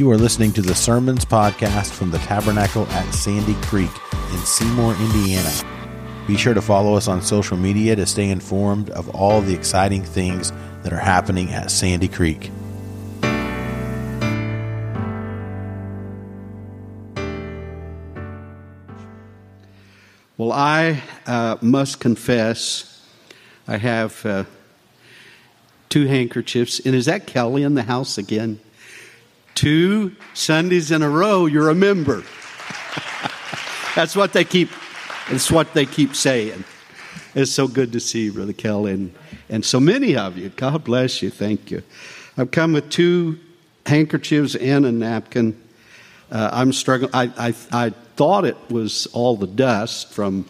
You are listening to the Sermons Podcast from the Tabernacle at Sandy Creek in Seymour, Indiana. Be sure to follow us on social media to stay informed of all the exciting things that are happening at Sandy Creek. Well, I uh, must confess, I have uh, two handkerchiefs. And is that Kelly in the house again? Two Sundays in a row, you're a member. That's what they keep. It's what they keep saying. It's so good to see Brother Kelly, and, and so many of you. God bless you. Thank you. I've come with two handkerchiefs and a napkin. Uh, I'm struggling. I, I, I thought it was all the dust from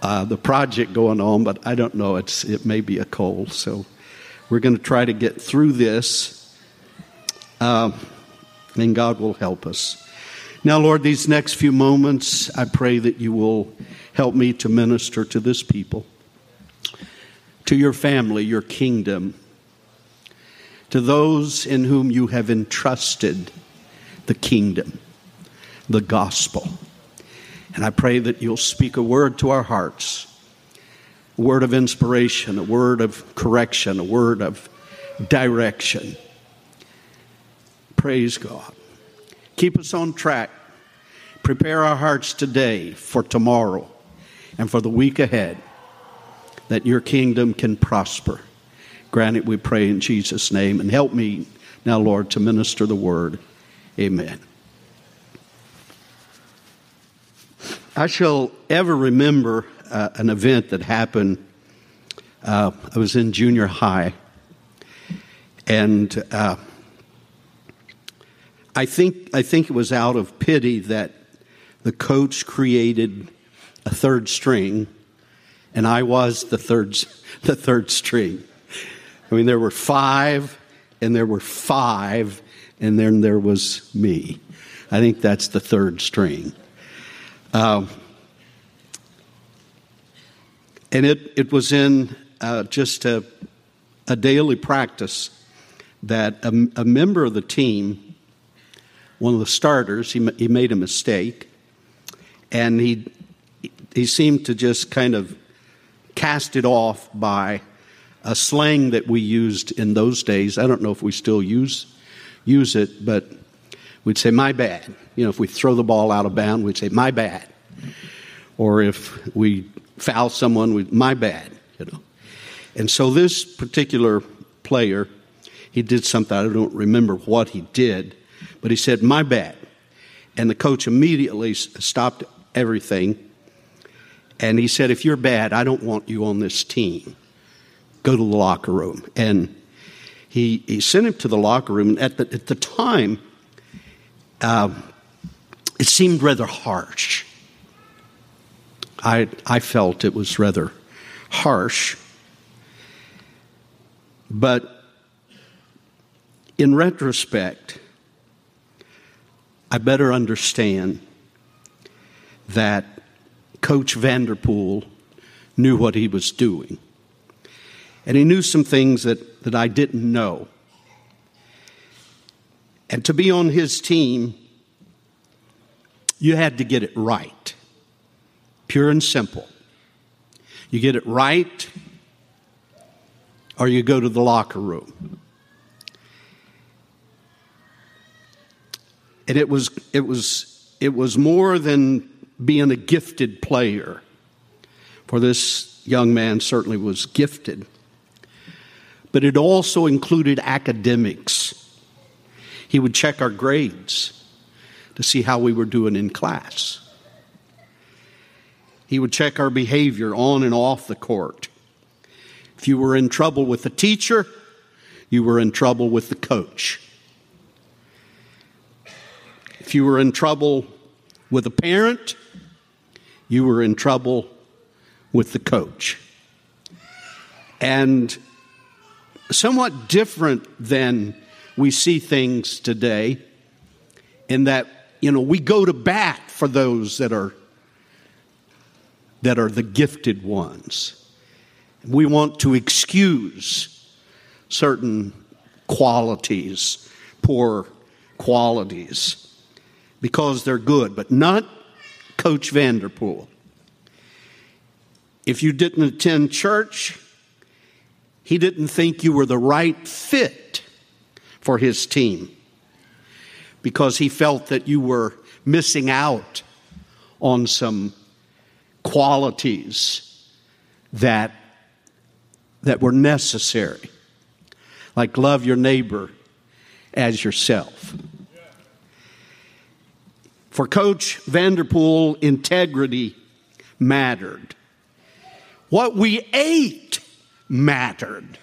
uh, the project going on, but I don't know. It's, it may be a cold. So we're going to try to get through this, uh, and God will help us. Now, Lord, these next few moments, I pray that you will help me to minister to this people, to your family, your kingdom, to those in whom you have entrusted the kingdom, the gospel. And I pray that you'll speak a word to our hearts, a word of inspiration, a word of correction, a word of direction. Praise God. Keep us on track. Prepare our hearts today for tomorrow and for the week ahead that your kingdom can prosper. Grant it, we pray in Jesus' name. And help me now, Lord, to minister the word. Amen. I shall ever remember uh, an event that happened. Uh, I was in junior high, and uh, I think I think it was out of pity that the coach created a third string, and I was the third the third string. I mean, there were five, and there were five, and then there was me. I think that's the third string. Um, and it, it was in uh, just a, a daily practice that a, a, member of the team, one of the starters, he, he made a mistake, and he, he seemed to just kind of cast it off by a slang that we used in those days. I don't know if we still use use it, but we'd say "my bad." You know, if we throw the ball out of bounds, we'd say "my bad," or if we foul someone, we "my bad." You know, and so this particular player, he did something I don't remember what he did, but he said "my bad," and the coach immediately stopped everything, and he said, "If you're bad, I don't want you on this team." go to the locker room. And he, he sent him to the locker room. And at the, at the time, uh, it seemed rather harsh. I, I felt it was rather harsh. But in retrospect, I better understand that Coach Vanderpool knew what he was doing. And he knew some things that, that I didn't know. And to be on his team, you had to get it right. Pure and simple. You get it right, or you go to the locker room. And it was, it was, it was more than being a gifted player, for this young man certainly was gifted but it also included academics. He would check our grades to see how we were doing in class. He would check our behavior on and off the court. If you were in trouble with the teacher, you were in trouble with the coach. If you were in trouble with a parent, you were in trouble with the coach. And somewhat different than we see things today, in that, you know, we go to bat for those that are that are the gifted ones. We want to excuse certain qualities, poor qualities, because they're good, but not Coach Vanderpool. If you didn't attend church, he didn't think you were the right fit for his team because he felt that you were missing out on some qualities that, that were necessary, like love your neighbor as yourself. For Coach Vanderpool, integrity mattered. What we ate mattered.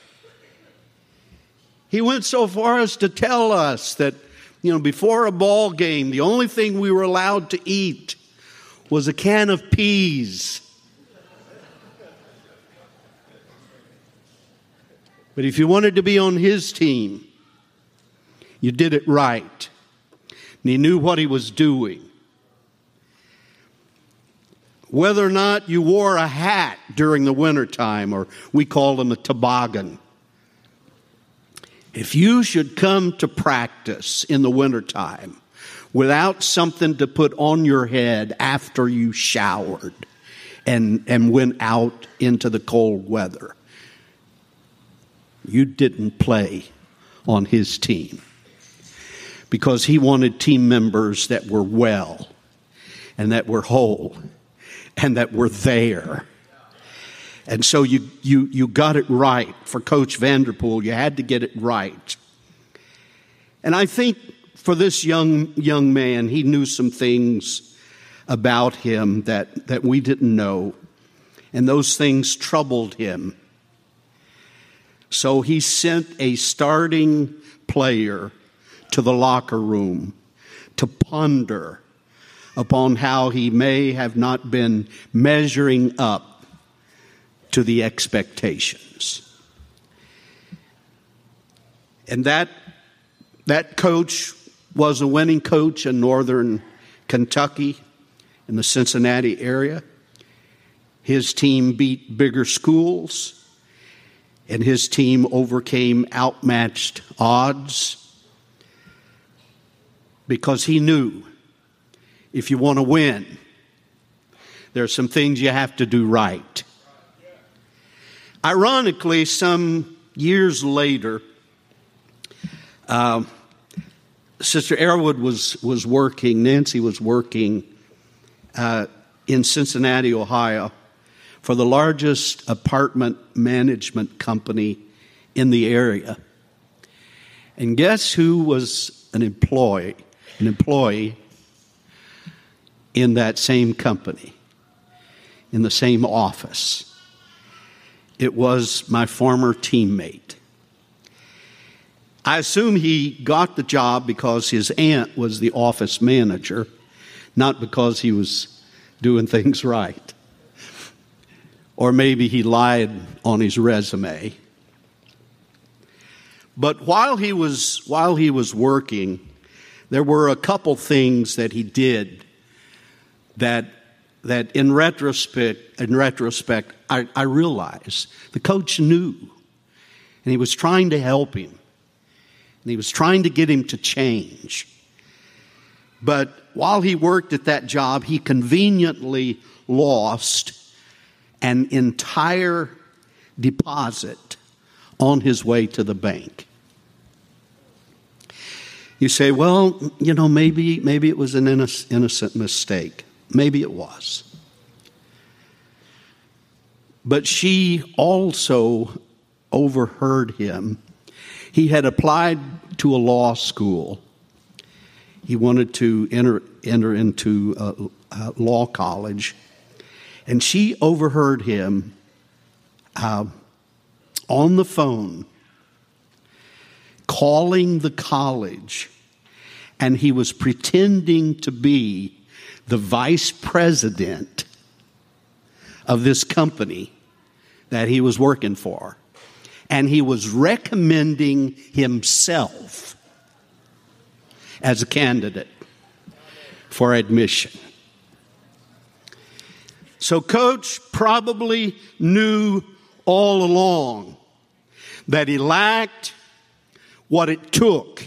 He went so far as to tell us that, you know, before a ball game, the only thing we were allowed to eat was a can of peas. But if you wanted to be on his team, you did it right. And he knew what he was doing. Whether or not you wore a hat during the wintertime, or we call them a toboggan. If you should come to practice in the wintertime without something to put on your head after you showered and, and went out into the cold weather, you didn't play on his team because he wanted team members that were well and that were whole and that were there. And so you, you, you got it right for Coach Vanderpool. You had to get it right. And I think for this young, young man, he knew some things about him that, that we didn't know. And those things troubled him. So he sent a starting player to the locker room to ponder upon how he may have not been measuring up to the expectations. And that, that coach was a winning coach in northern Kentucky in the Cincinnati area. His team beat bigger schools, and his team overcame outmatched odds because he knew if you want to win, there are some things you have to do right. Ironically, some years later, uh, Sister Arrowood was, was working, Nancy was working uh, in Cincinnati, Ohio, for the largest apartment management company in the area. And guess who was an employee, an employee in that same company, in the same office? It was my former teammate. I assume he got the job because his aunt was the office manager, not because he was doing things right. Or maybe he lied on his resume. But while he was, while he was working, there were a couple things that he did that, that in retrospect, in retrospect I, I realized the coach knew, and he was trying to help him. And he was trying to get him to change. But while he worked at that job, he conveniently lost an entire deposit on his way to the bank. You say, well, you know, maybe, maybe it was an innocent mistake. Maybe it was. But she also overheard him he had applied to a law school. He wanted to enter, enter into a, a law college. And she overheard him uh, on the phone calling the college and he was pretending to be the vice president of this company that he was working for. And he was recommending himself as a candidate for admission. So, Coach probably knew all along that he lacked what it took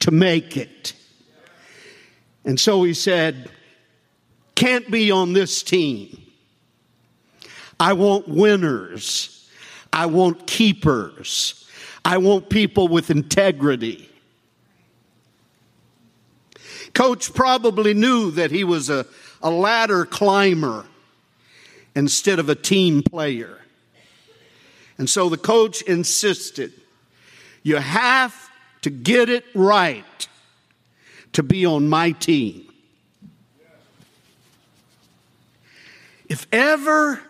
to make it. And so he said, Can't be on this team. I want winners. I want keepers. I want people with integrity. Coach probably knew that he was a, a ladder climber instead of a team player. And so the coach insisted you have to get it right to be on my team. If ever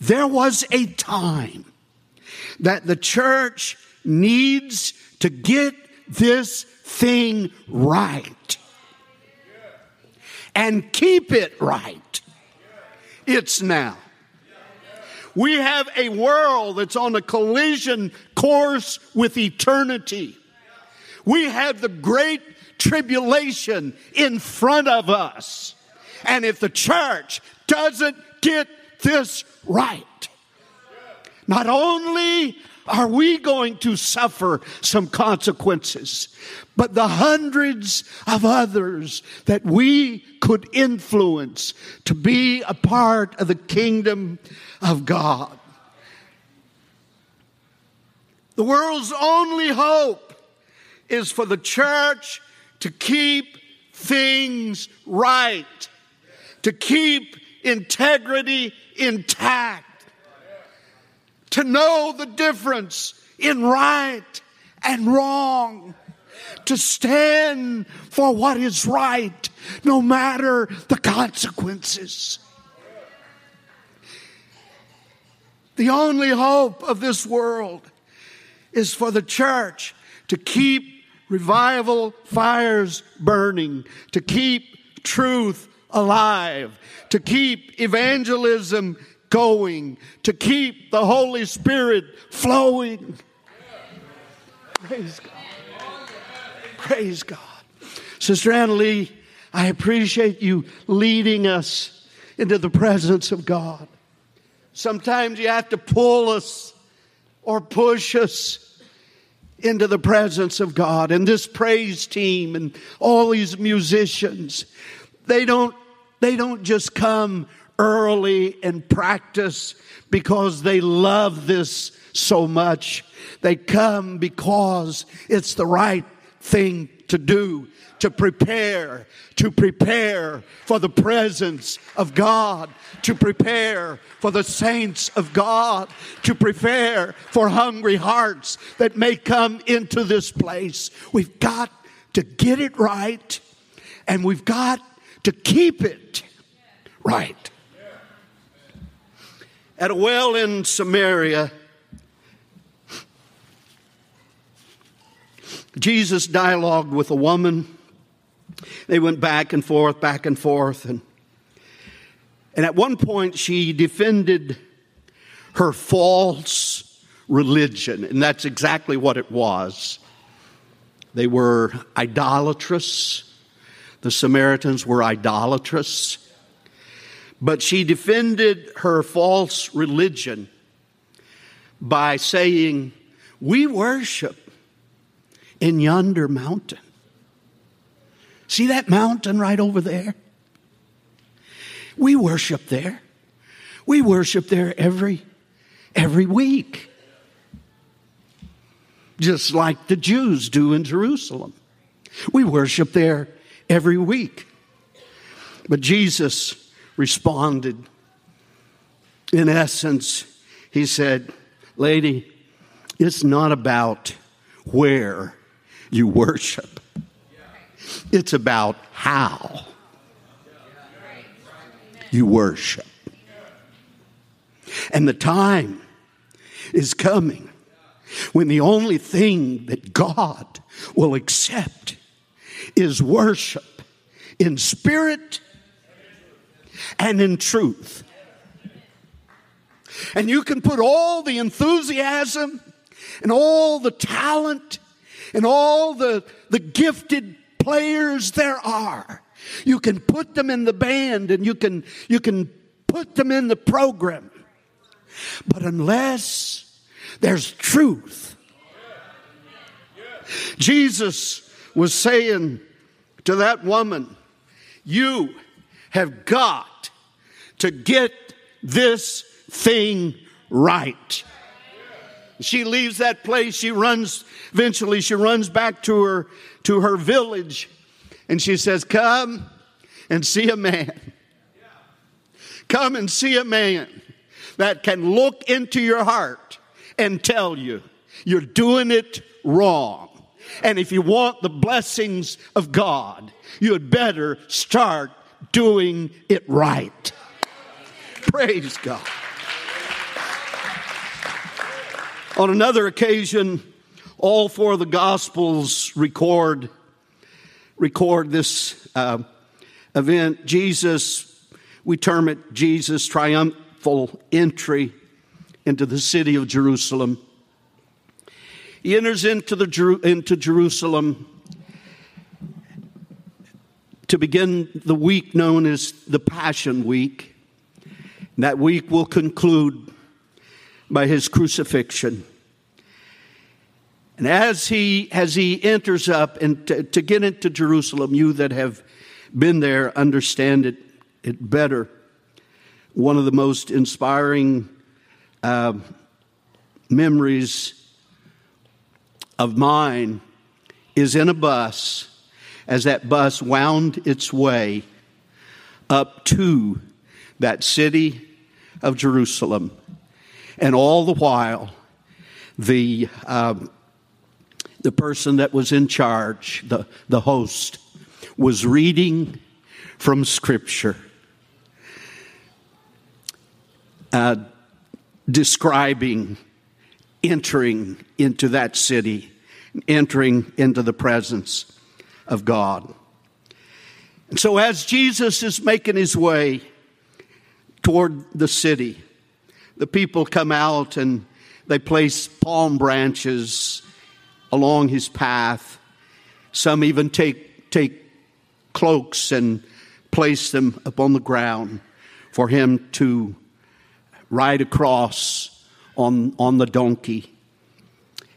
there was a time that the church needs to get this thing right and keep it right, it's now. We have a world that's on a collision course with eternity. We have the great tribulation in front of us. And if the church doesn't get this right, not only are we going to suffer some consequences, but the hundreds of others that we could influence to be a part of the kingdom of God. The world's only hope is for the church to keep things right, to keep integrity intact, to know the difference in right and wrong, to stand for what is right, no matter the consequences. The only hope of this world is for the church to keep revival fires burning, to keep truth alive, to keep evangelism going, to keep the Holy Spirit flowing. Praise God. Praise God. Sister Annalie, I appreciate you leading us into the presence of God. Sometimes you have to pull us or push us into the presence of God. And this praise team and all these musicians, they don't, they don't just come early and practice because they love this so much. They come because it's the right thing to do to prepare, to prepare for the presence of God, to prepare for the saints of God, to prepare for hungry hearts that may come into this place. We've got to get it right and we've got to keep it right. At a well in Samaria, Jesus dialogued with a woman they went back and forth, back and forth. And, and at one point, she defended her false religion. And that's exactly what it was. They were idolatrous. The Samaritans were idolatrous. But she defended her false religion by saying, We worship in yonder mountain. See that mountain right over there? We worship there. We worship there every every week. Just like the Jews do in Jerusalem. We worship there every week. But Jesus responded. In essence, he said, Lady, it's not about where you worship. It's about how you worship. And the time is coming when the only thing that God will accept is worship in spirit and in truth. And you can put all the enthusiasm and all the talent and all the, the gifted players there are. You can put them in the band and you can, you can put them in the program. But unless there's truth, Jesus was saying to that woman, You have got to get this thing right. She leaves that place. She runs, eventually she runs back to her, to her village and she says, come and see a man. Come and see a man that can look into your heart and tell you you're doing it wrong. And if you want the blessings of God, you had better start doing it right. Praise God. On another occasion, all four of the Gospels record record this uh, event. Jesus, we term it Jesus' triumphal entry into the city of Jerusalem. He enters into, the, into Jerusalem to begin the week known as the Passion Week. That week will conclude by his crucifixion. And as he, as he enters up and to, to get into Jerusalem, you that have been there understand it, it better. One of the most inspiring uh, memories of mine is in a bus as that bus wound its way up to that city of Jerusalem. And all the while, the uh, the person that was in charge, the, the host, was reading from Scripture, uh, describing entering into that city, entering into the presence of God. And so, as Jesus is making his way toward the city, the people come out and they place palm branches along his path. Some even take, take cloaks and place them upon the ground for him to ride across on, on the donkey.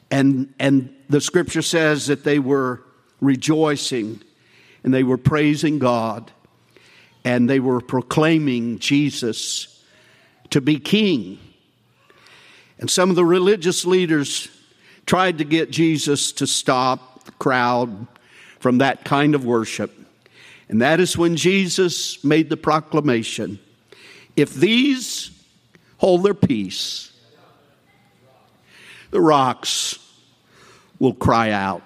And, and the scripture says that they were rejoicing and they were praising God and they were proclaiming Jesus to be king. And some of the religious leaders tried to get Jesus to stop the crowd from that kind of worship. And that is when Jesus made the proclamation if these hold their peace, the rocks will cry out.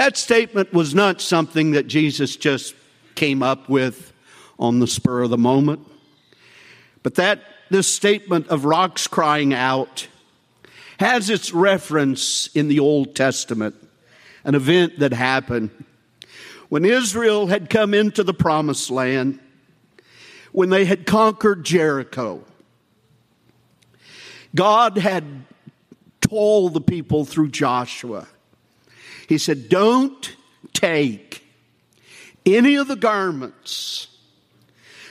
That statement was not something that Jesus just came up with on the spur of the moment, but that this statement of rocks crying out has its reference in the Old Testament, an event that happened when Israel had come into the promised land, when they had conquered Jericho. God had told the people through Joshua, He said, Don't take any of the garments,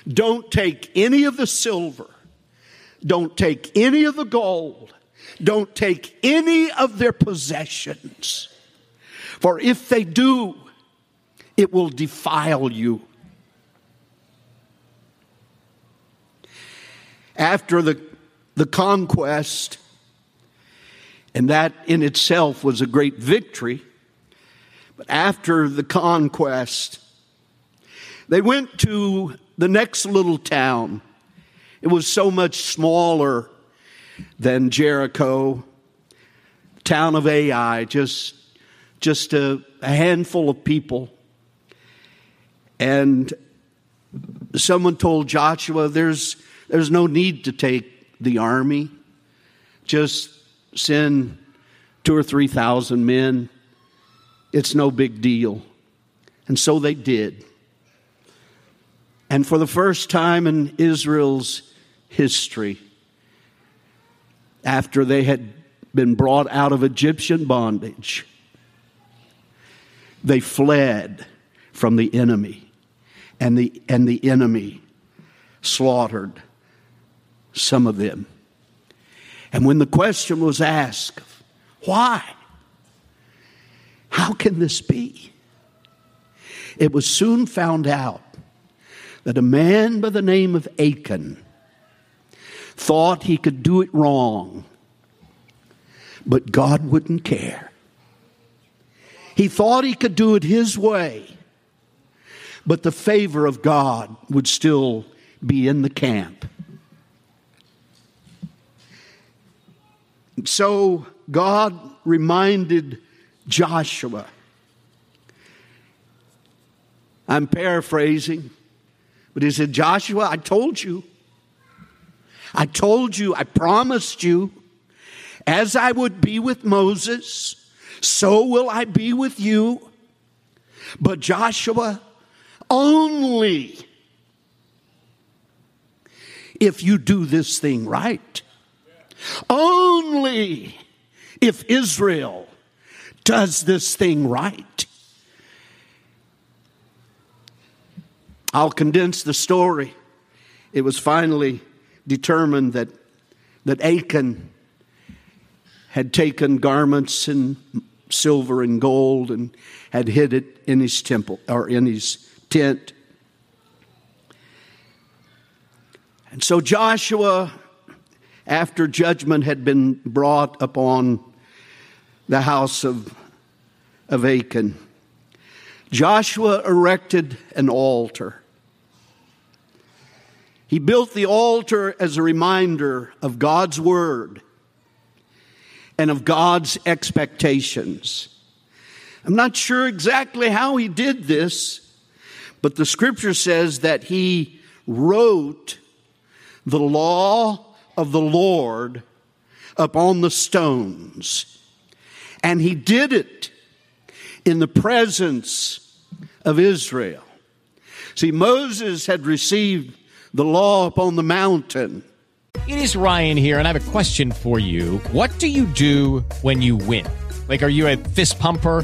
don't take any of the silver, don't take any of the gold don't take any of their possessions. For if they do, it will defile you. After the, the conquest, and that in itself was a great victory, but after the conquest, they went to the next little town. It was so much smaller than Jericho, town of Ai, just, just a, a handful of people. And someone told Joshua, there's, there's no need to take the army. Just send two or three thousand men. It's no big deal. And so they did. And for the first time in Israel's history, after they had been brought out of Egyptian bondage, they fled from the enemy, and the, and the enemy slaughtered some of them. And when the question was asked, why? How can this be? It was soon found out that a man by the name of Achan thought he could do it wrong, but God wouldn't care. He thought he could do it his way, but the favor of God would still be in the camp. So God reminded Joshua. I'm paraphrasing, but he said, Joshua, I told you. I told you, I promised you, as I would be with Moses, so will I be with you. But Joshua, only if you do this thing right. Only if Israel does this thing right. I'll condense the story. It was finally determined that, that Achan had taken garments and silver and gold and had hid it in his temple or in his tent. And so Joshua after judgment had been brought upon the house of, of Achan, Joshua erected an altar. He built the altar as a reminder of God's word and of God's expectations. I'm not sure exactly how he did this, but the scripture says that he wrote the law of the Lord upon the stones. And he did it in the presence of Israel. See, Moses had received the law upon the mountain. It is Ryan here, and I have a question for you. What do you do when you win? Like, are you a fist pumper?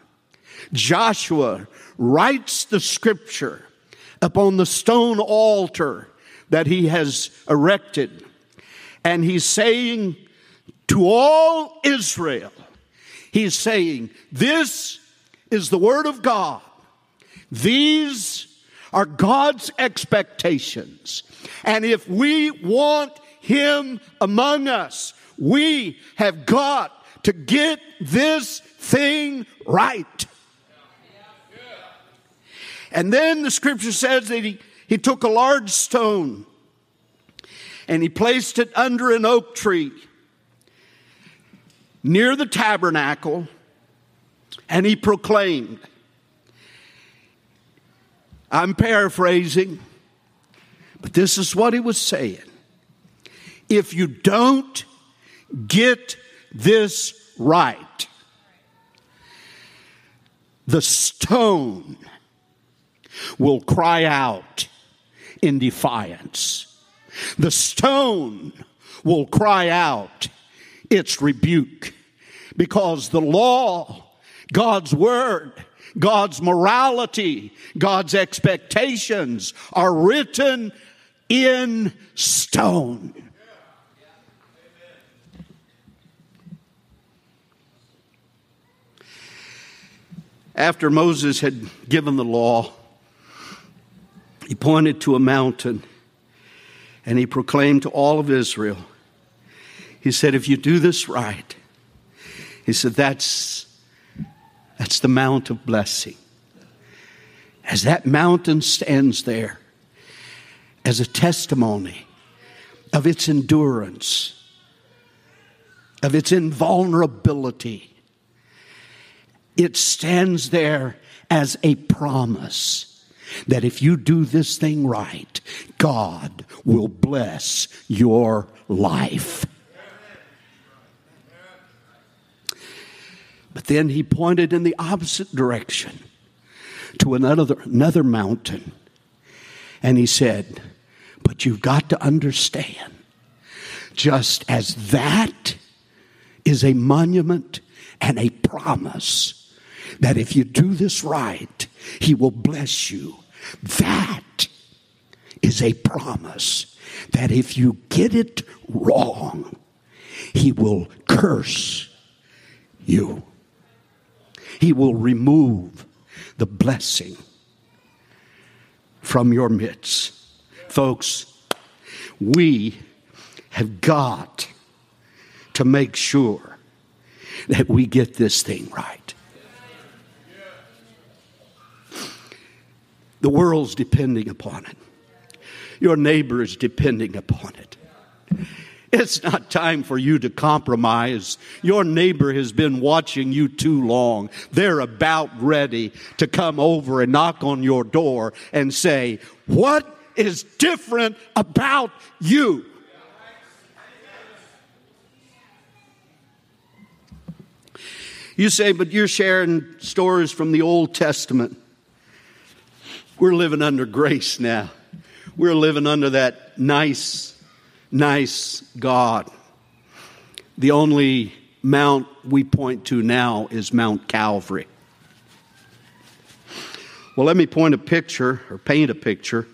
Joshua writes the scripture upon the stone altar that he has erected. And he's saying to all Israel, he's saying, This is the word of God. These are God's expectations. And if we want him among us, we have got to get this thing right. And then the scripture says that he, he took a large stone and he placed it under an oak tree near the tabernacle and he proclaimed, I'm paraphrasing, but this is what he was saying. If you don't get this right, the stone will cry out in defiance. The stone will cry out its rebuke because the law, God's word, God's morality, God's expectations are written in stone. After Moses had given the law, he pointed to a mountain and he proclaimed to all of Israel, he said, If you do this right, He said, That's, that's the Mount of Blessing. As that mountain stands there as a testimony of its endurance, of its invulnerability, it stands there as a promise that if you do this thing right, God will bless your life. But then he pointed in the opposite direction to another, another mountain. And he said, But you've got to understand, just as that is a monument and a promise that if you do this right, he will bless you. That is a promise that if you get it wrong, he will curse you. He will remove the blessing from your midst. Folks, we have got to make sure that we get this thing right. The world's depending upon it. Your neighbor is depending upon it. It's not time for you to compromise. Your neighbor has been watching you too long. They're about ready to come over and knock on your door and say, What is different about you? You say, but you're sharing stories from the Old Testament. We're living under grace now. We're living under that nice, nice God. The only mount we point to now is Mount Calvary. Well, let me point a picture or paint a picture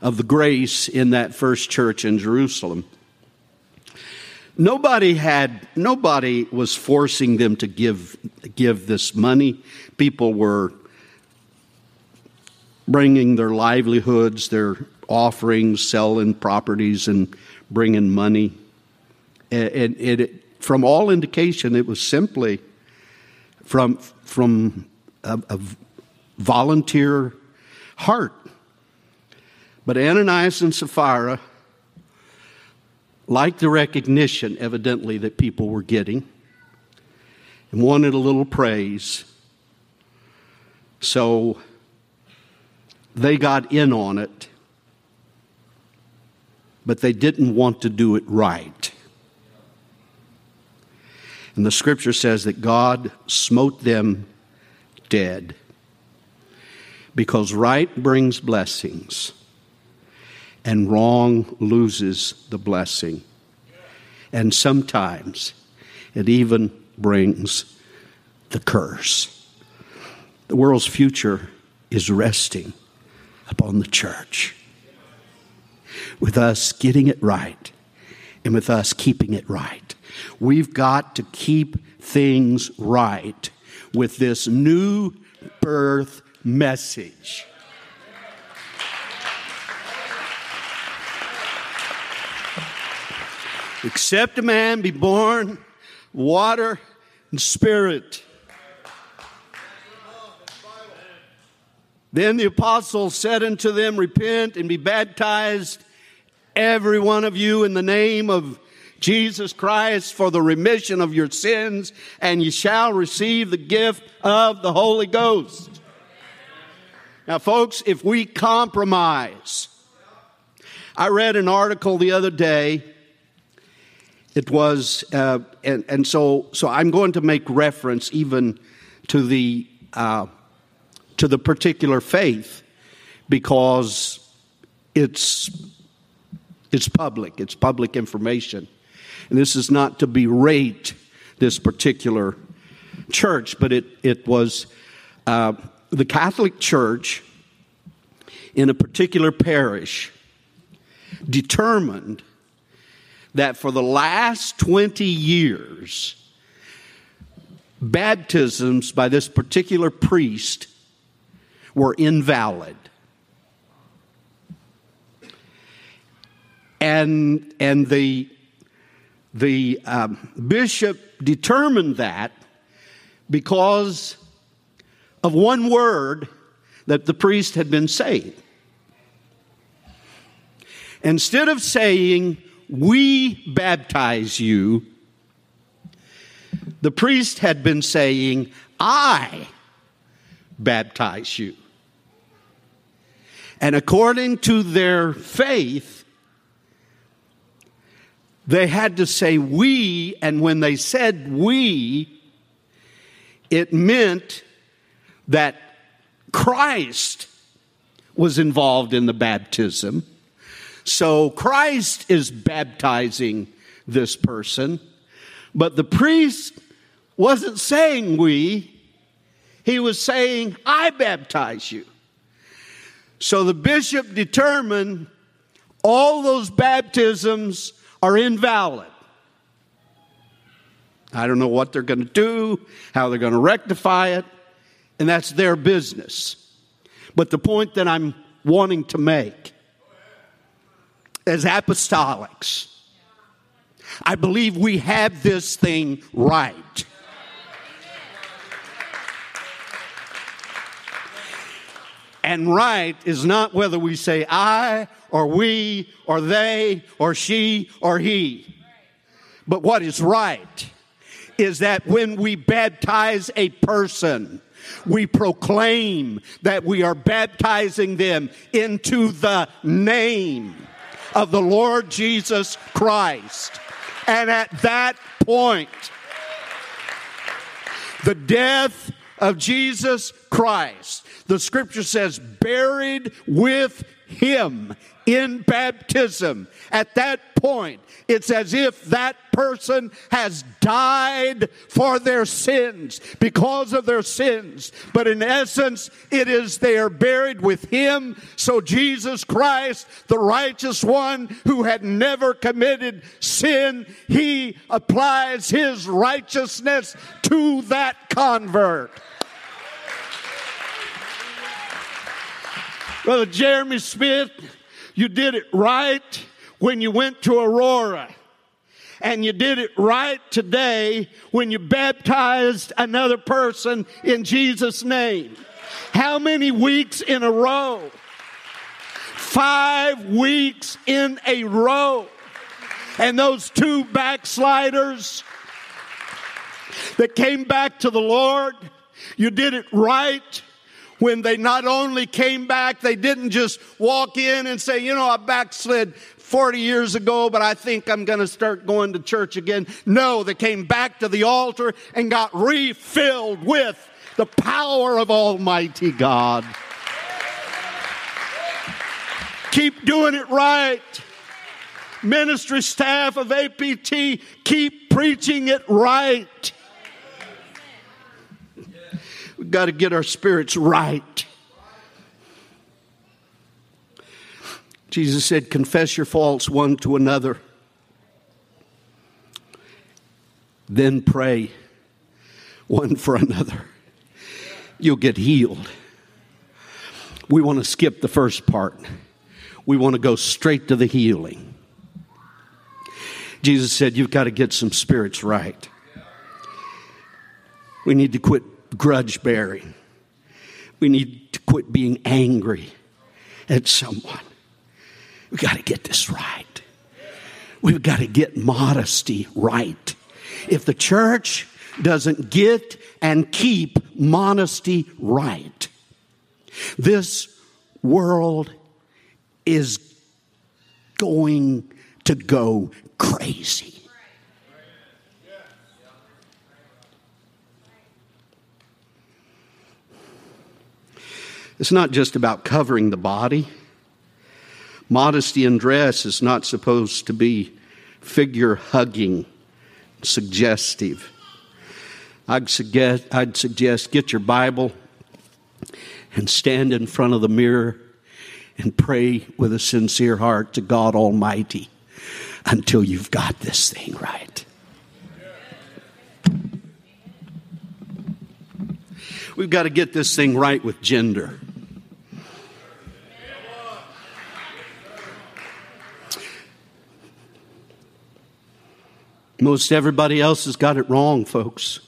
of the grace in that first church in Jerusalem. Nobody had, nobody was forcing them to give, give this money. People were bringing their livelihoods, their offerings, selling properties, and bringing money. And it, from all indication, it was simply from, from a, a volunteer heart. But Ananias and Sapphira liked the recognition, evidently, that people were getting and wanted a little praise. So they got in on it, but they didn't want to do it right. And the scripture says that God smote them dead because right brings blessings and wrong loses the blessing. And sometimes it even brings the curse. The world's future is resting upon the church. With us getting it right and with us keeping it right. We've got to keep things right with this new birth message. Except a man be born water and spirit. Then the apostles said unto them, Repent and be baptized, every one of you, in the name of Jesus Christ for the remission of your sins, and you shall receive the gift of the Holy Ghost. Now, folks, if we compromise, I read an article the other day. It was, uh, and, and so, so I'm going to make reference even to the uh, to the particular faith because it's it's public. It's public information, and this is not to berate this particular church, but it it was uh, the Catholic Church in a particular parish determined that for the last 20 years, baptisms by this particular priest were invalid. And, and the, The um, bishop determined that because of one word that the priest had been saying. Instead of saying, We baptize you, the priest had been saying, I baptize you. And according to their faith, they had to say we, and when they said we, it meant that Christ was involved in the baptism. So Christ is baptizing this person, but the priest wasn't saying we, he was saying, I baptize you. So the bishop determined all those baptisms are invalid. I don't know what they're going to do, how they're going to rectify it, and that's their business. But the point that I'm wanting to make as apostolics, I believe we have this thing right. And right is not whether we say I or we or they or she or he. But what is right is that when we baptize a person, we proclaim that we are baptizing them into the name of the Lord Jesus Christ. And at that point, the death of Jesus Christ, the scripture says, buried with him in baptism. At that point, it's as if that person has died for their sins because of their sins. But in essence, it is they are buried with him. So Jesus Christ, the righteous one who had never committed sin, he applies his righteousness to that convert. Brother Jeremy Smith, you did it right when you went to Aurora. And you did it right today when you baptized another person in Jesus' name. How many weeks in a row? Five weeks in a row. And those two backsliders that came back to the Lord, you did it right when they not only came back, they didn't just walk in and say, you know, I backslid 40 years ago, but I think I'm going to start going to church again. No, they came back to the altar and got refilled with the power of Almighty God. Keep doing it right. Ministry staff of APT, keep preaching it right. We've got to get our spirits right. Jesus said, Confess your faults one to another. Then pray one for another. You'll get healed. We want to skip the first part, we want to go straight to the healing. Jesus said, You've got to get some spirits right. We need to quit grudge bearing. We need to quit being angry at someone. We've got to get this right. We've got to get modesty right. If the church doesn't get and keep modesty right, this world is going to go crazy. It's not just about covering the body. Modesty in dress is not supposed to be figure hugging, suggestive. I'd suggest, I'd suggest get your Bible and stand in front of the mirror and pray with a sincere heart to God Almighty until you've got this thing right. We've got to get this thing right with gender. Most everybody else has got it wrong, folks.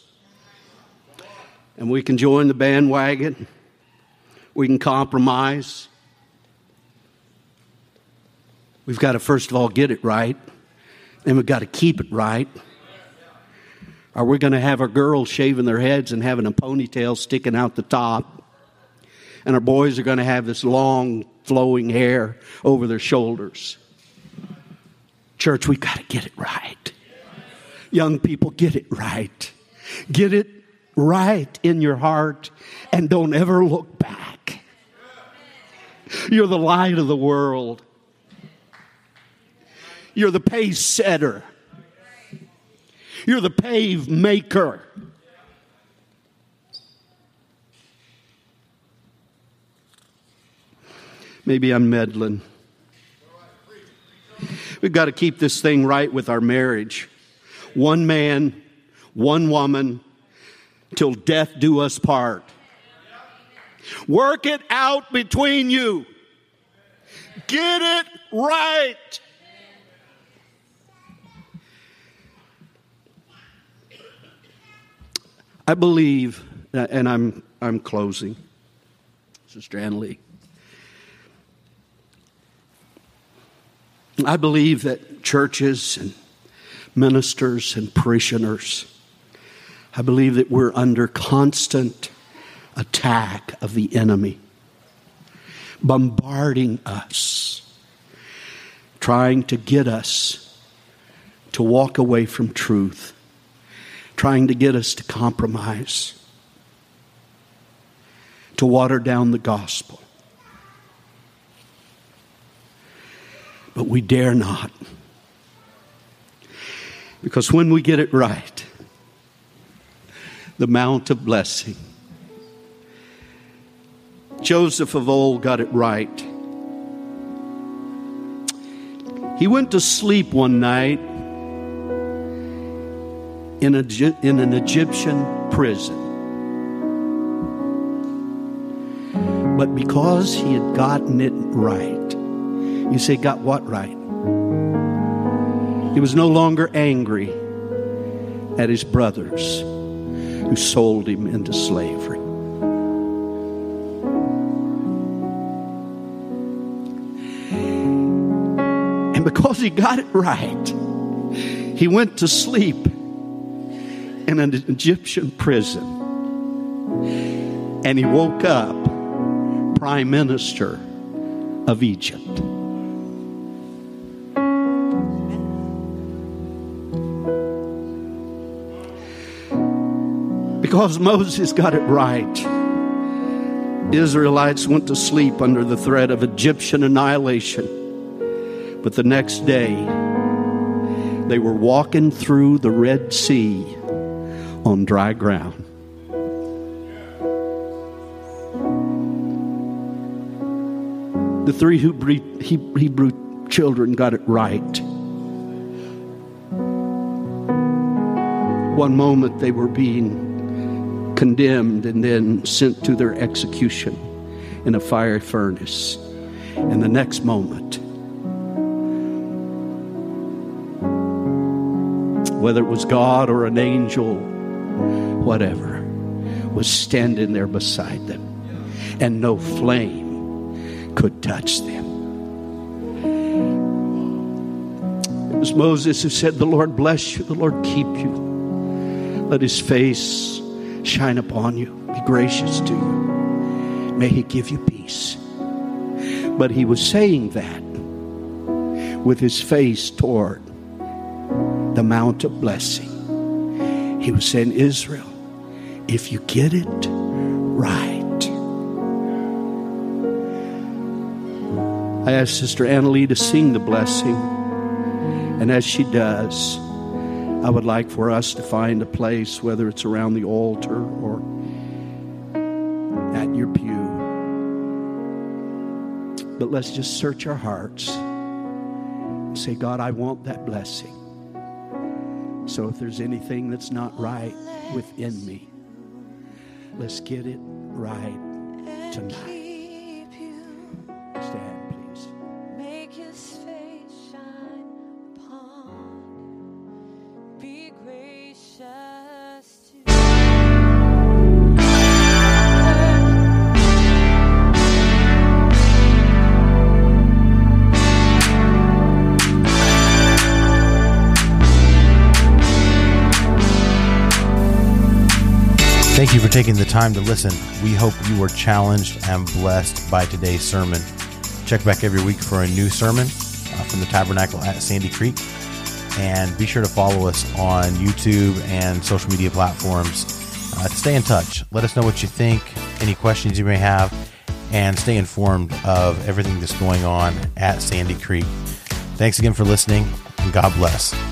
And we can join the bandwagon. We can compromise. We've got to, first of all, get it right. Then we've got to keep it right. Are we going to have our girls shaving their heads and having a ponytail sticking out the top? And our boys are going to have this long, flowing hair over their shoulders. Church, we've got to get it right. Young people, get it right. Get it right in your heart and don't ever look back. You're the light of the world. You're the pace setter. You're the pave maker. Maybe I'm meddling. We've got to keep this thing right with our marriage. One man, one woman, till death do us part. Work it out between you. Get it right. I believe, uh, and I'm, I'm closing, Sister Annalie. I believe that churches and ministers and parishioners, I believe that we're under constant attack of the enemy, bombarding us, trying to get us to walk away from truth, trying to get us to compromise, to water down the gospel. But we dare not. Because when we get it right, the mount of blessing, Joseph of old got it right. He went to sleep one night in, a, in an Egyptian prison. But because he had gotten it right, you say, got what right? He was no longer angry at his brothers who sold him into slavery. And because he got it right, he went to sleep in an Egyptian prison. And he woke up prime minister of Egypt. Because Moses got it right. Israelites went to sleep under the threat of Egyptian annihilation. But the next day, they were walking through the Red Sea on dry ground. The three Hebrew children got it right. One moment they were being condemned and then sent to their execution in a fiery furnace. And the next moment, whether it was God or an angel, whatever, was standing there beside them, and no flame could touch them. It was Moses who said, The Lord bless you, the Lord keep you. Let his face shine upon you, be gracious to you. May He give you peace. But He was saying that with His face toward the Mount of Blessing. He was saying, Israel, if you get it right. I asked Sister Annalie to sing the blessing, and as she does, I would like for us to find a place, whether it's around the altar or at your pew. But let's just search our hearts and say, God, I want that blessing. So if there's anything that's not right within me, let's get it right tonight. Taking the time to listen. We hope you were challenged and blessed by today's sermon. Check back every week for a new sermon uh, from the Tabernacle at Sandy Creek. And be sure to follow us on YouTube and social media platforms. Uh, stay in touch. Let us know what you think, any questions you may have, and stay informed of everything that's going on at Sandy Creek. Thanks again for listening, and God bless.